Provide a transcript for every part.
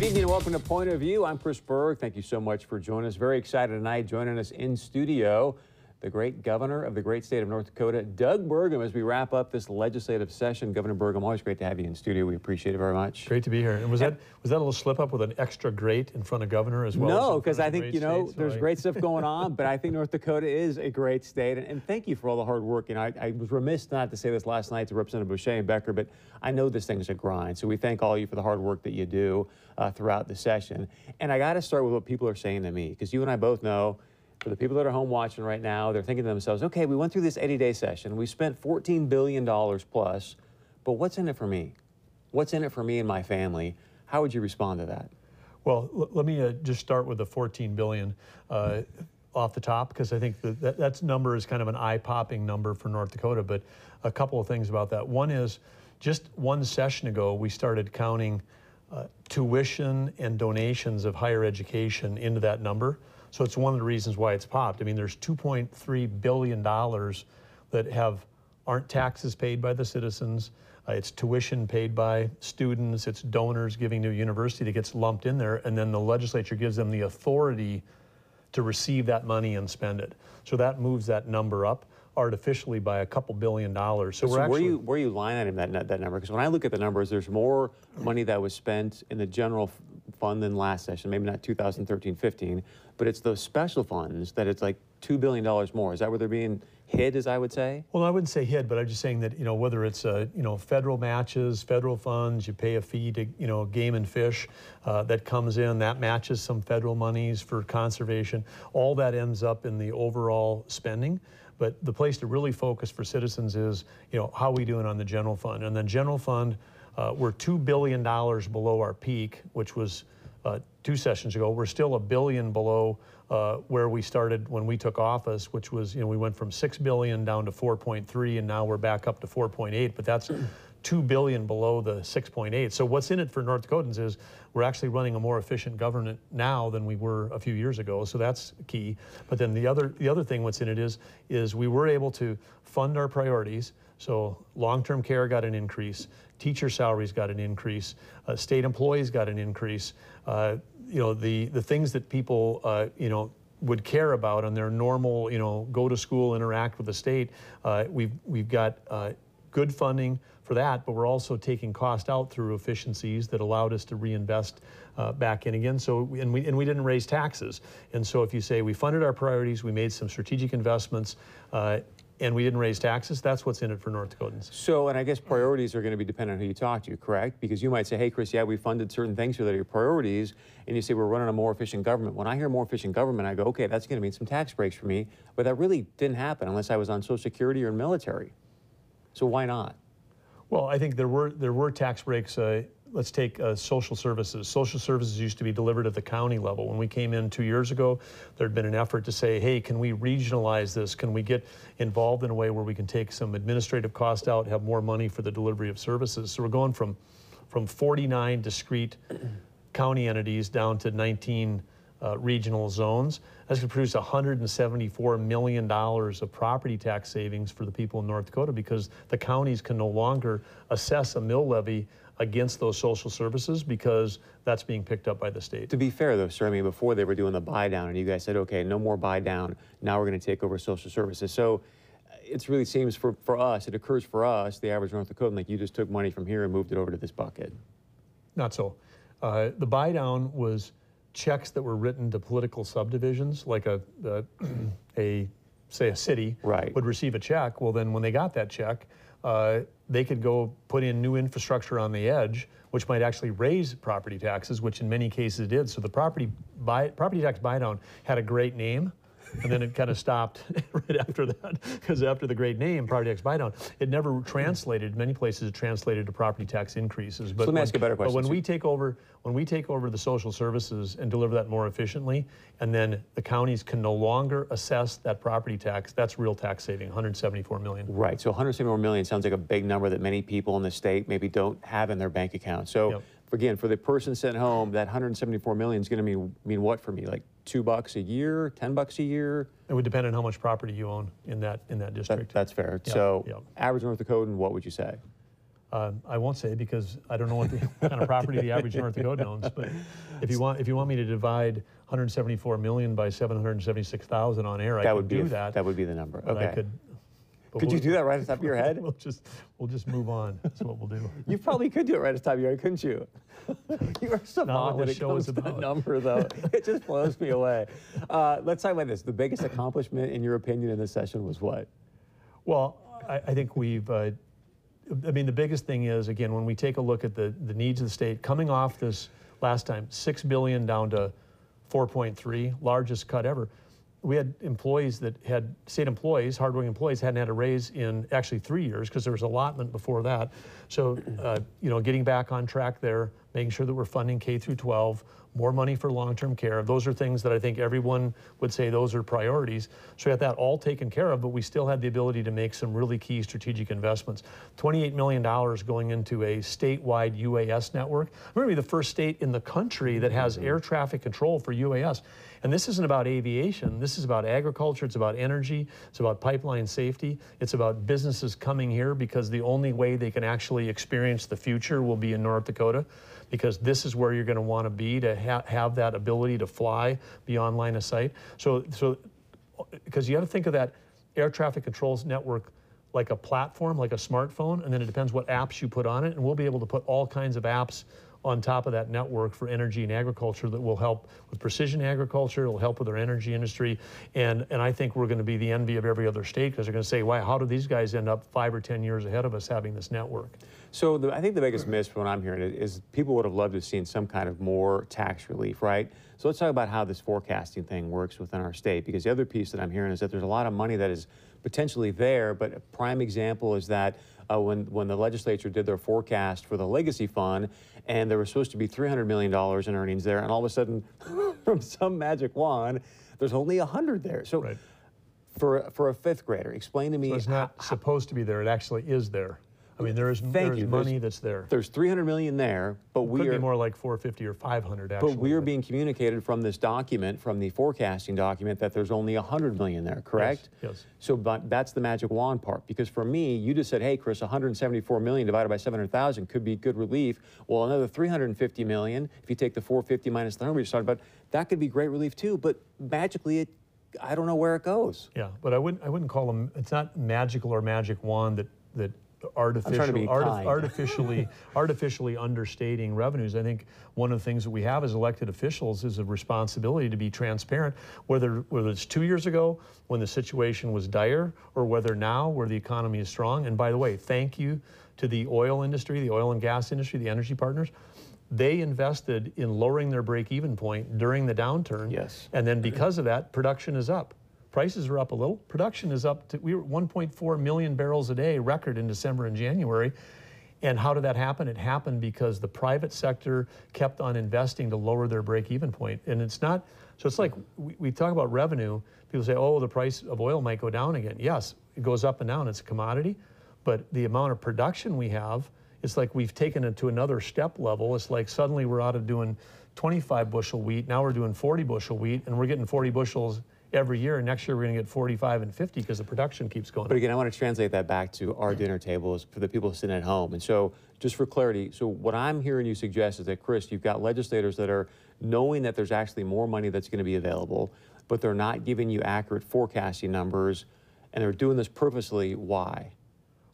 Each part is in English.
Good evening and welcome to Point of View. I'm Chris Berg. Thank you so much for joining us. Very excited tonight. Joining us in studio, the great governor of the great state of North Dakota, Doug Burgum, as we wrap up this legislative session. Governor Burgum, always great to have you in studio. We appreciate it very much. Great to be here. And was that was that a little slip up with an extra great in front of governor as well? No, because I think you know? There's great stuff going on, but I think North Dakota is a great state, and, and thank you for all the hard work. You know, I, I was remiss not to say this last night to Representative Boucher and Becker, but I know this thing's a grind. So we thank all of you for the hard work that you do uh, throughout the session. And I got to start with what people are saying to me, because you and I both know. For the people that are home watching right now, they're thinking to themselves, okay, we went through this 80 day session. We spent $14 billion plus, but what's in it for me? What's in it for me and my family? How would you respond to that? Well, let me uh, just start with the 14 billion uh, off the top because I think that, that that number is kind of an eye-popping number for North Dakota. But a couple of things about that. One is just one session ago we started counting uh, tuition and donations of higher education into that number. So it's one of the reasons why it's popped. I mean, there's 2.3 billion dollars that have aren't taxes paid by the citizens. Uh, it's tuition paid by students. It's donors giving to a university that gets lumped in there, and then the legislature gives them the authority to receive that money and spend it. So that moves that number up artificially by a couple billion dollars. So, So we're where actually you where you line item that that number? Because when I look at the numbers, there's more money that was spent in the general fund than last session. Maybe not 2013-15, but it's those special funds that it's like two billion dollars more. Is that where they're being hid? As I would say. Well, I wouldn't say hid, but I'm just saying that you know whether it's uh, you know federal matches, federal funds, you pay a fee to you know game and fish uh, that comes in that matches some federal monies for conservation. All that ends up in the overall spending. But the place to really focus for citizens is you know how are we doing on the general fund, and the general fund uh, we're two billion dollars below our peak, which was uh, two sessions ago. We're still a billion below uh, where we started when we took office, which was, you know, we went from 6 billion down to 4.3 and now we're back up to 4.8, but that's 2 billion below the 6.8. So what's in it for North Dakotans is we're actually running a more efficient government now than we were a few years ago. So that's key. But then the other the other thing what's in it is is we were able to fund our priorities. So long-term care got an increase, teacher salaries got an increase, uh, state employees got an increase. Uh, you know the the things that people uh, you know would care about on their normal you know go to school, interact with the state. Uh, we've we've got uh, good funding for that, but we're also taking cost out through efficiencies that allowed us to reinvest uh, back in again. So and we and we didn't raise taxes. And so if you say we funded our priorities, we made some strategic investments. Uh, and we didn't raise taxes. That's what's in it for North Dakotans. So, and I guess priorities are going to be dependent on who you talk to, correct? Because you might say, hey, Chris, yeah, we funded certain things that are your priorities, and you say we're running a more efficient government. When I hear more efficient government, I go, okay, that's going to mean some tax breaks for me, but that really didn't happen unless I was on Social Security or military. So why not? Well, I think there were there were tax breaks. Uh, let's take uh, social services. Social services used to be delivered at the county level. When we came in two years ago, there had been an effort to say, hey, can we regionalize this? Can we get involved in a way where we can take some administrative cost out, have more money for the delivery of services? So we're going from from 49 discrete county entities down to 19 uh, regional zones. That's going to produce $174 million of property tax savings for the people in North Dakota because the counties can no longer assess a mill levy against those social services because that's being picked up by the state. To be fair, though, sir, I mean, before they were doing the buy down, and you guys said, okay, no more buy down. Now we're going to take over social services. So it really seems for, for us, it occurs for us, the average North Dakotan, like you just took money from here and moved it over to this bucket. Not so. Uh, the buy down was checks that were written to political subdivisions, like a, a, a say a city Right. would receive a check. Well, then when they got that check, uh, they could go put in new infrastructure on the edge, which might actually raise property taxes, which in many cases did. So the property buy, property tax buy down had a great name. And then it kind of stopped right after that, because after the great name, property tax buy down, it never translated. Many places it translated to property tax increases. But let me when- ask you a better But question, when sir. we take over, when we take over the social services and deliver that more efficiently, and then the counties can no longer assess that property tax, that's real tax saving, 174 million. Right. So 174 million sounds like a big number that many people in the state maybe don't have in their bank account. So Yep. again, for the person sent home, that 174 million is going to mean mean what for me? Like two bucks a year, ten bucks a year? It would depend on how much property you own in that in that That, district. that's fair. Yep, So yep. average North Dakotan, what would you say? Uh, I won't say because I don't know what the kind of property the average North Dakota owns. But if you want, if you want me to divide 174 million by 776,000 on air, I That could would be do a- that. That would be the number. but I Okay. could. But Could you we'll- do that right off the top of your head? We'll just we'll just move on. That's what we'll do. You probably could do it right off the top of your head, couldn't you? you are savant when it comes to that number, though. it just blows me away. Uh, let's talk about this. The biggest accomplishment, in your opinion, in this session was what? Well, I, I think we've, uh, I mean, the biggest thing is, again, when we take a look at the, the needs of the state, coming off this last time, 6 billion down to 4.3, largest cut ever. We had employees that had, state employees, hardworking employees, hadn't had a raise in actually three years because there was allotment before that. So, uh, you know, getting back on track there, making sure that we're funding K through 12, more money for long-term care. Those are things that I think everyone would say those are priorities. So we got that all taken care of, but we still had the ability to make some really key strategic investments. $28 million going into a statewide UAS network. We're going to be the first state in the country that has mm-hmm. air traffic control for UAS. And this isn't about aviation. This is about agriculture. It's about energy. It's about pipeline safety. It's about businesses coming here because the only way they can actually experience the future will be in North Dakota because this is where you're going to want to be to ha- have that ability to fly beyond line of sight. So, so because you have to think of that air traffic controls network like a platform, like a smartphone, and then it depends what apps you put on it, and we'll be able to put all kinds of apps on top of that network for energy and agriculture that will help with precision agriculture, it'll help with our energy industry, and, and I think we're going to be the envy of every other state because they're going to say, why, how do these guys end up five or 10 years ahead of us having this network? So the, I think the biggest miss from what I'm hearing is, is people would have loved to have seen some kind of more tax relief, right? So let's talk about how this forecasting thing works within our state, because the other piece that I'm hearing is that there's a lot of money that is potentially there, but a prime example is that uh, when, when the legislature did their forecast for the legacy fund, and there was supposed to be $300 million in earnings there, and all of a sudden, from some magic wand, there's only 100 there. So Right. for, for a fifth grader, explain to me So it's not supposed to be there, it actually is there. I mean, there is, Thank there you. is There's- money that's there. there's 300 million there, but we Could are be more like 450 or 500 actually. But we are being communicated from this document, from the forecasting document, that there's only 100 million there, correct? yes. So but that's the magic wand part. Because for me, you just said, hey, Chris, 174 million divided by 700,000 could be good relief. Well, another 350 million, if you take the 450 minus the 100 we just talked about, that could be great relief too. But magically, it, I don't know where it goes. Yeah, but I wouldn't, I wouldn't call them, it's not magical or magic wand that, that artificial, be arti- artificially, artificially understating revenues. I think one of the things that we have as elected officials is a responsibility to be transparent, whether, whether it's two years ago when the situation was dire or whether now where the economy is strong. And by the way, thank you to the oil industry, the oil and gas industry, the energy partners. They invested in lowering their break-even point during the downturn. Yes. And then because of that, production is up. Prices are up a little. Production is up to, we were 1.4 million barrels a day, record in December and January. And how did that happen? It happened because the private sector kept on investing to lower their break even point. And it's not, so it's like we, we talk about revenue. People say, oh, the price of oil might go down again. Yes, it goes up and down. It's a commodity. But the amount of production we have, it's like we've taken it to another step level. It's like suddenly we're out of doing 25 bushel wheat. Now we're doing 40 bushel wheat, and we're getting 40 bushels every year. And next year we're going to get 45 and 50 because the production keeps going. But up. again, I want to translate that back to our dinner tables for the people sitting at home. And so, just for clarity, so what I'm hearing you suggest is that, Chris, you've got legislators that are knowing that there's actually more money that's going to be available, but they're not giving you accurate forecasting numbers, and they're doing this purposely. Why?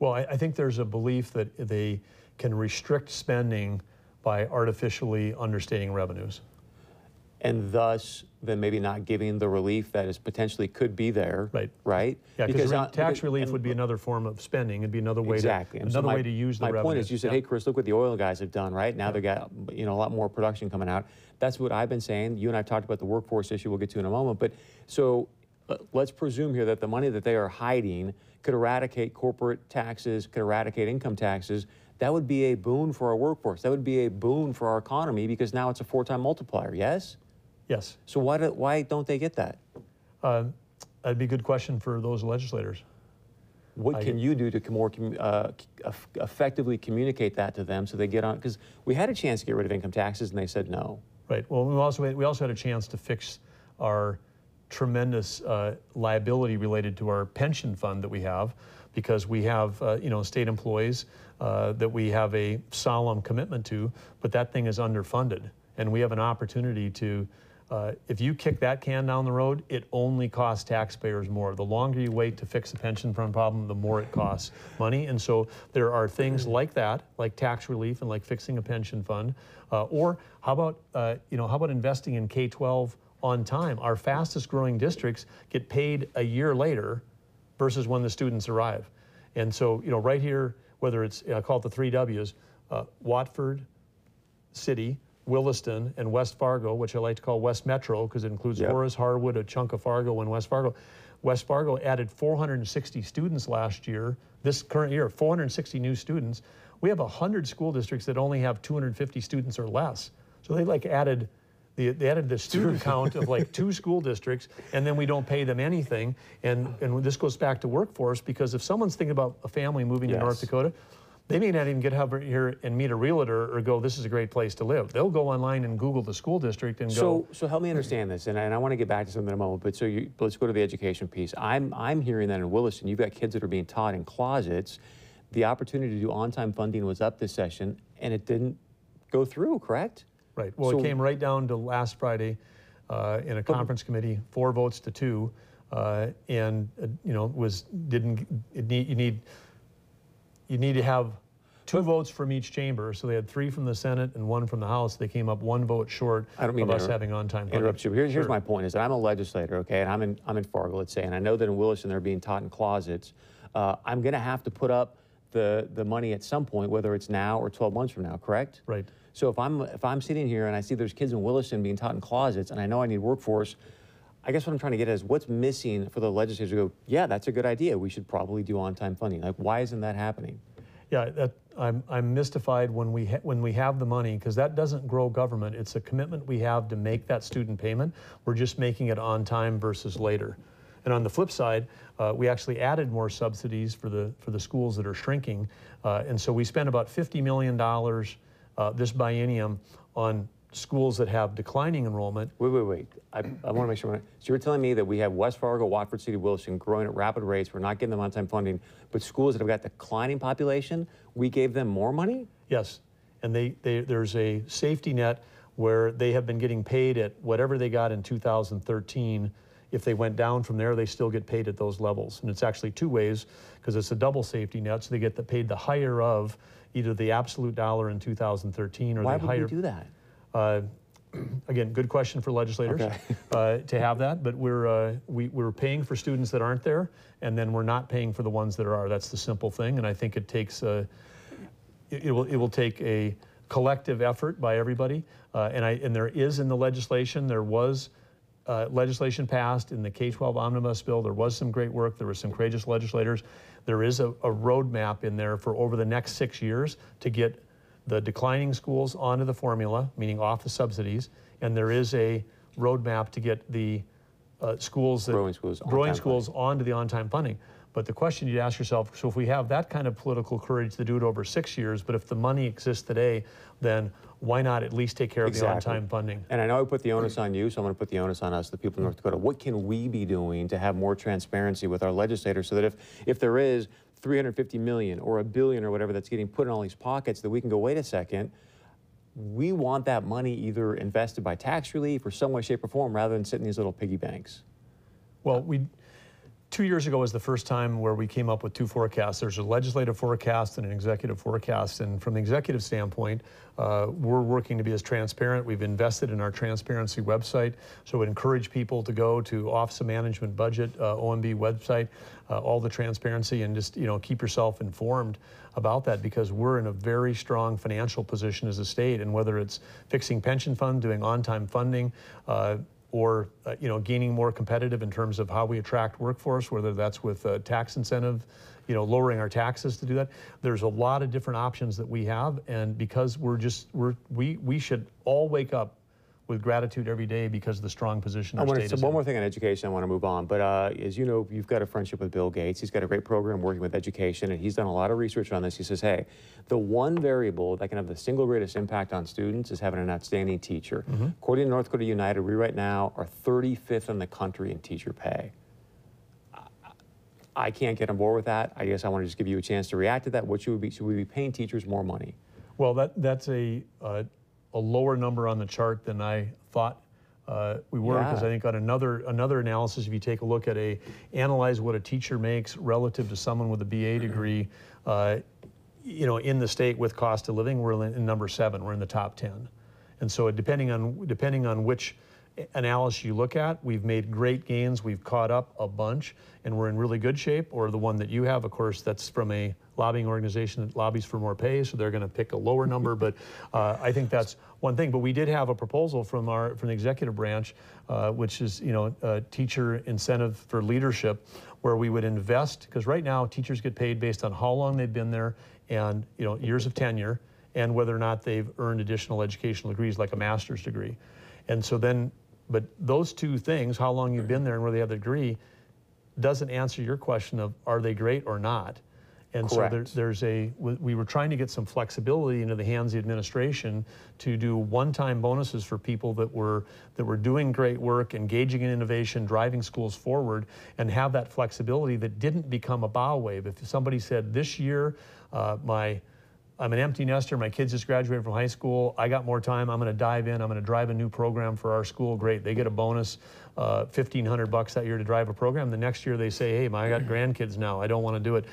Well, I, I think there's a belief that they can restrict spending by artificially understating revenues. And thus, then maybe not giving the relief that is potentially could be there. Right. Right? Yeah, because uh, tax because- relief and- would be another form of spending. It'd be another way Exactly. to And so another my- way to use the My revenue. point is, you said, Yeah. hey, Chris, look what the oil guys have done, right? Now they got you know a lot more production coming out. That's what I've been saying. You and I've talked about the workforce issue. We'll get to in a moment. But so uh, let's presume here that the money that they are hiding could eradicate corporate taxes, could eradicate income taxes. That would be a boon for our workforce. That would be a boon for our economy because now it's a four-time multiplier. Yes. Yes, So why do, why don't they get that? uh, that'd be a good question for those legislators. What I- can you do to more uh, effectively communicate that to them so they get on? Because we had a chance to get rid of income taxes and they said no. Right. Well, we also we also had a chance to fix our tremendous uh, liability related to our pension fund that we have. because we have, uh, you know, state employees uh, that we have a solemn commitment to, but that thing is underfunded. And we have an opportunity to, uh, if you kick that can down the road, it only costs taxpayers more. The longer you wait to fix a pension fund problem, the more it costs money. And so there are things like that, like tax relief and like fixing a pension fund. Uh, or how about, uh, you know, how about investing in K-12 on time? Our fastest growing districts get paid a year later versus when the students arrive. And so, you know, right here, whether it's, I call it the three W's, uh, Watford, City, Williston, and West Fargo, which I like to call West Metro because it includes Yep. Horace, Harwood, a chunk of Fargo, and West Fargo. West Fargo added 460 students last year, this current year, 460 new students. We have 100 school districts that only have 250 students or less. So they like added, the, they added the student count of like two school districts, and then we don't pay them anything. And, and this goes back to workforce because if someone's thinking about a family moving to North Dakota, they may not even get over here and meet a realtor or go, this is a great place to live. They'll go online and Google the school district and So, go, so help me understand this, and I, and I want to get back to something in a moment. But so you, let's go to the education piece. I'm I'm hearing that in Williston, you've got kids that are being taught in closets. The opportunity to do on-time funding was up this session, and it didn't go through. Correct? right. Well, So- it came right down to last Friday uh, in a conference committee, four votes to two. Uh, and, uh, you know, was, didn't, it need, you need, you need to have two votes from each chamber. So they had three from the Senate and one from the House. They came up one vote short I don't mean of us having on-time. Interrupt you. Here's, here's Sure. my point: is that I'm a legislator, okay, and I'm in I'm in Fargo, let's say, and I know that in Williston they're being taught in closets. Uh, I'm going to have to put up the the money at some point, whether it's now or 12 months from now. Correct? Right. So if I'm if I'm sitting here and I see there's kids in Williston being taught in closets, and I know I need workforce, I guess what I'm trying to get at is what's missing for the legislators to go, yeah, that's a good idea. We should probably do on-time funding. Like, why isn't that happening? Yeah, that, I'm, I'm mystified when we, when we have the money, because that doesn't grow government. It's a commitment we have to make that student payment. We're just making it on time versus later. And on the flip side, uh, we actually added more subsidies for the, for the schools that are shrinking. Uh, and so we spent about $50 million uh, this biennium on schools that have declining enrollment. Wait, wait, wait. I, I want to make sure. So you're telling me that we have West Fargo, Watford City, Williston growing at rapid rates. We're not getting them on-time funding, but schools that have got declining population, we gave them more money? Yes, and they, they, there's a safety net where they have been getting paid at whatever they got in 2013. If they went down from there, they still get paid at those levels. And it's actually two ways, because it's a double safety net, so they get the, paid the higher of either the absolute dollar in 2013 or Why the would higher. we do that? Uh, Again, good question for legislators Okay. uh, to have that, but we're, uh, we, we're paying for students that aren't there, and then we're not paying for the ones that are. That's the simple thing, and I think it takes, uh, it, it will, it will take a collective effort by everybody. Uh, and I, and there is in the legislation, there was uh, legislation passed in the K-12 omnibus bill. There was some great work. There were some courageous legislators. There is a, a roadmap in there for over the next six years to get the declining schools onto the formula, meaning off the subsidies, and there is a roadmap to get the uh, schools that Growing schools, growing schools onto the on-time funding. But the question you'd ask yourself: so if we have that kind of political courage to do it over six years, but if the money exists today, then why not at least take care of the on-time funding? And I know I put the onus on you, so I'm going to put the onus on us, the people of North Dakota. What can we be doing to have more transparency with our legislators so that if, if there is 350 million or a billion or whatever that's getting put in all these pockets, that we can go, wait a second, we want that money either invested by tax relief or some way, shape, or form rather than sitting in these little piggy banks. Well, we, two years ago was the first time where we came up with two forecasts. There's a legislative forecast and an executive forecast. And from the executive standpoint, uh, we're working to be as transparent. We've invested in our transparency website. So we encourage people to go to Office of Management Budget, uh, OMB website, uh, all the transparency and just, you know, keep yourself informed about that because we're in a very strong financial position as a state. And whether it's fixing pension fund, doing on-time funding, uh, or uh, you know gaining more competitive in terms of how we attract workforce whether that's with uh, tax incentive you know lowering our taxes to do that. There's a lot of different options that we have and because we're just we're we we should all wake up with gratitude every day because of the strong position I want to is one in. more thing on education. I want to move on, but uh, as you know, you've got a friendship with Bill Gates. He's got a great program working with education, and he's done a lot of research on this. He says, "Hey, the one variable that can have the single greatest impact on students is having an outstanding teacher." Mm-hmm. According to North Dakota United, we right now are 35th in the country in teacher pay. I can't get on board with that. I guess I want to just give you a chance to react to that. What should we be? Should we be paying teachers more money? Well, that, that's a, uh, a lower number on the chart than I thought uh, we were, because Yeah. I think on another, another analysis, if you take a look at a, analyze what a teacher makes relative to someone with a BA degree, uh, you know, in the state with cost of living, we're in, in number seven, we're in the top 10. And so depending on, depending on which analysis you look at, we've made great gains, we've caught up a bunch, and we're in really good shape, or the one that you have, of course, that's from a lobbying organization that lobbies for more pay, so they're going to pick a lower number. But uh, I think that's one thing. But we did have a proposal from our from the executive branch, uh, which is you know uh, teacher incentive for leadership, where we would invest because right now teachers get paid based on how long they've been there and you know years of tenure and whether or not they've earned additional educational degrees like a master's degree. And so then, but those two things, how long you've been there and where they have the degree, doesn't answer your question of are they great or not. And so there, there's a, we we were trying to get some flexibility into the hands of the administration to do one-time bonuses for people that were, that were doing great work, engaging in innovation, driving schools forward, and have that flexibility that didn't become a bow wave. If somebody said, this year, uh, my, I'm an empty nester. My kids just graduated from high school. I got more time. I'm going to dive in. I'm going to drive a new program for our school. Great. They get a bonus, uh, 1,500 bucks that year to drive a program. The next year they say, hey, I got grandkids now. I don't want to do it.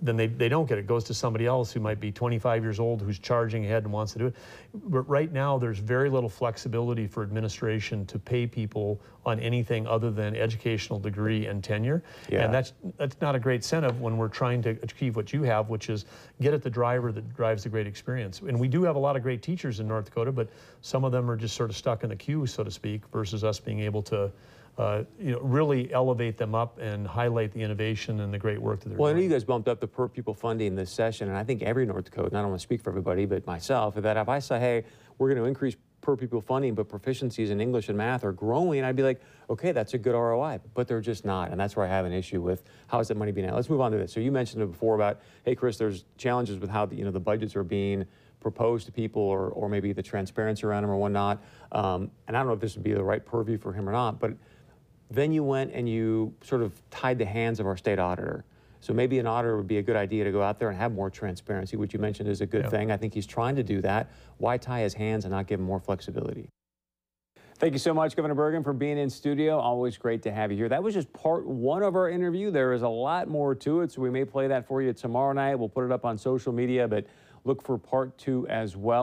Then they, they don't get it. It goes to somebody else who might be 25 years old who's charging ahead and wants to do it. But right now, there's very little flexibility for administration to pay people on anything other than educational degree and tenure. Yeah. And that's that's not a great incentive when we're trying to achieve what you have, which is get at the driver that drives the great experience. And we do have a lot of great teachers in North Dakota, but some of them are just sort of stuck in the queue, so to speak, versus us being able to, uh, you know, really elevate them up and highlight the innovation and the great work that they're doing. Well, I know you guys bumped up the per pupil funding this session, and I think every North Dakota, and I don't want to speak for everybody, but myself, that if I say, hey, we're going to increase per pupil funding, but proficiencies in English and math are growing, I'd be like, okay, that's a good ROI, but they're just not, and that's where I have an issue with how is that money being. Let's move on to this. So you mentioned it before about, hey, Chris, there's challenges with how the, you know the budgets are being proposed to people, or or maybe the transparency around them or whatnot. Um, and I don't know if this would be the right purview for him or not, but then you went and you sort of tied the hands of our state auditor. So maybe an auditor would be a good idea to go out there and have more transparency, which you mentioned is a good Yeah. thing. I think he's trying to do that. Why tie his hands and not give him more flexibility? Thank you so much, Governor Burgum, for being in studio. Always great to have you here. That was just part one of our interview. There is a lot more to it, so we may play that for you tomorrow night. We'll put it up on social media, but look for part two as well.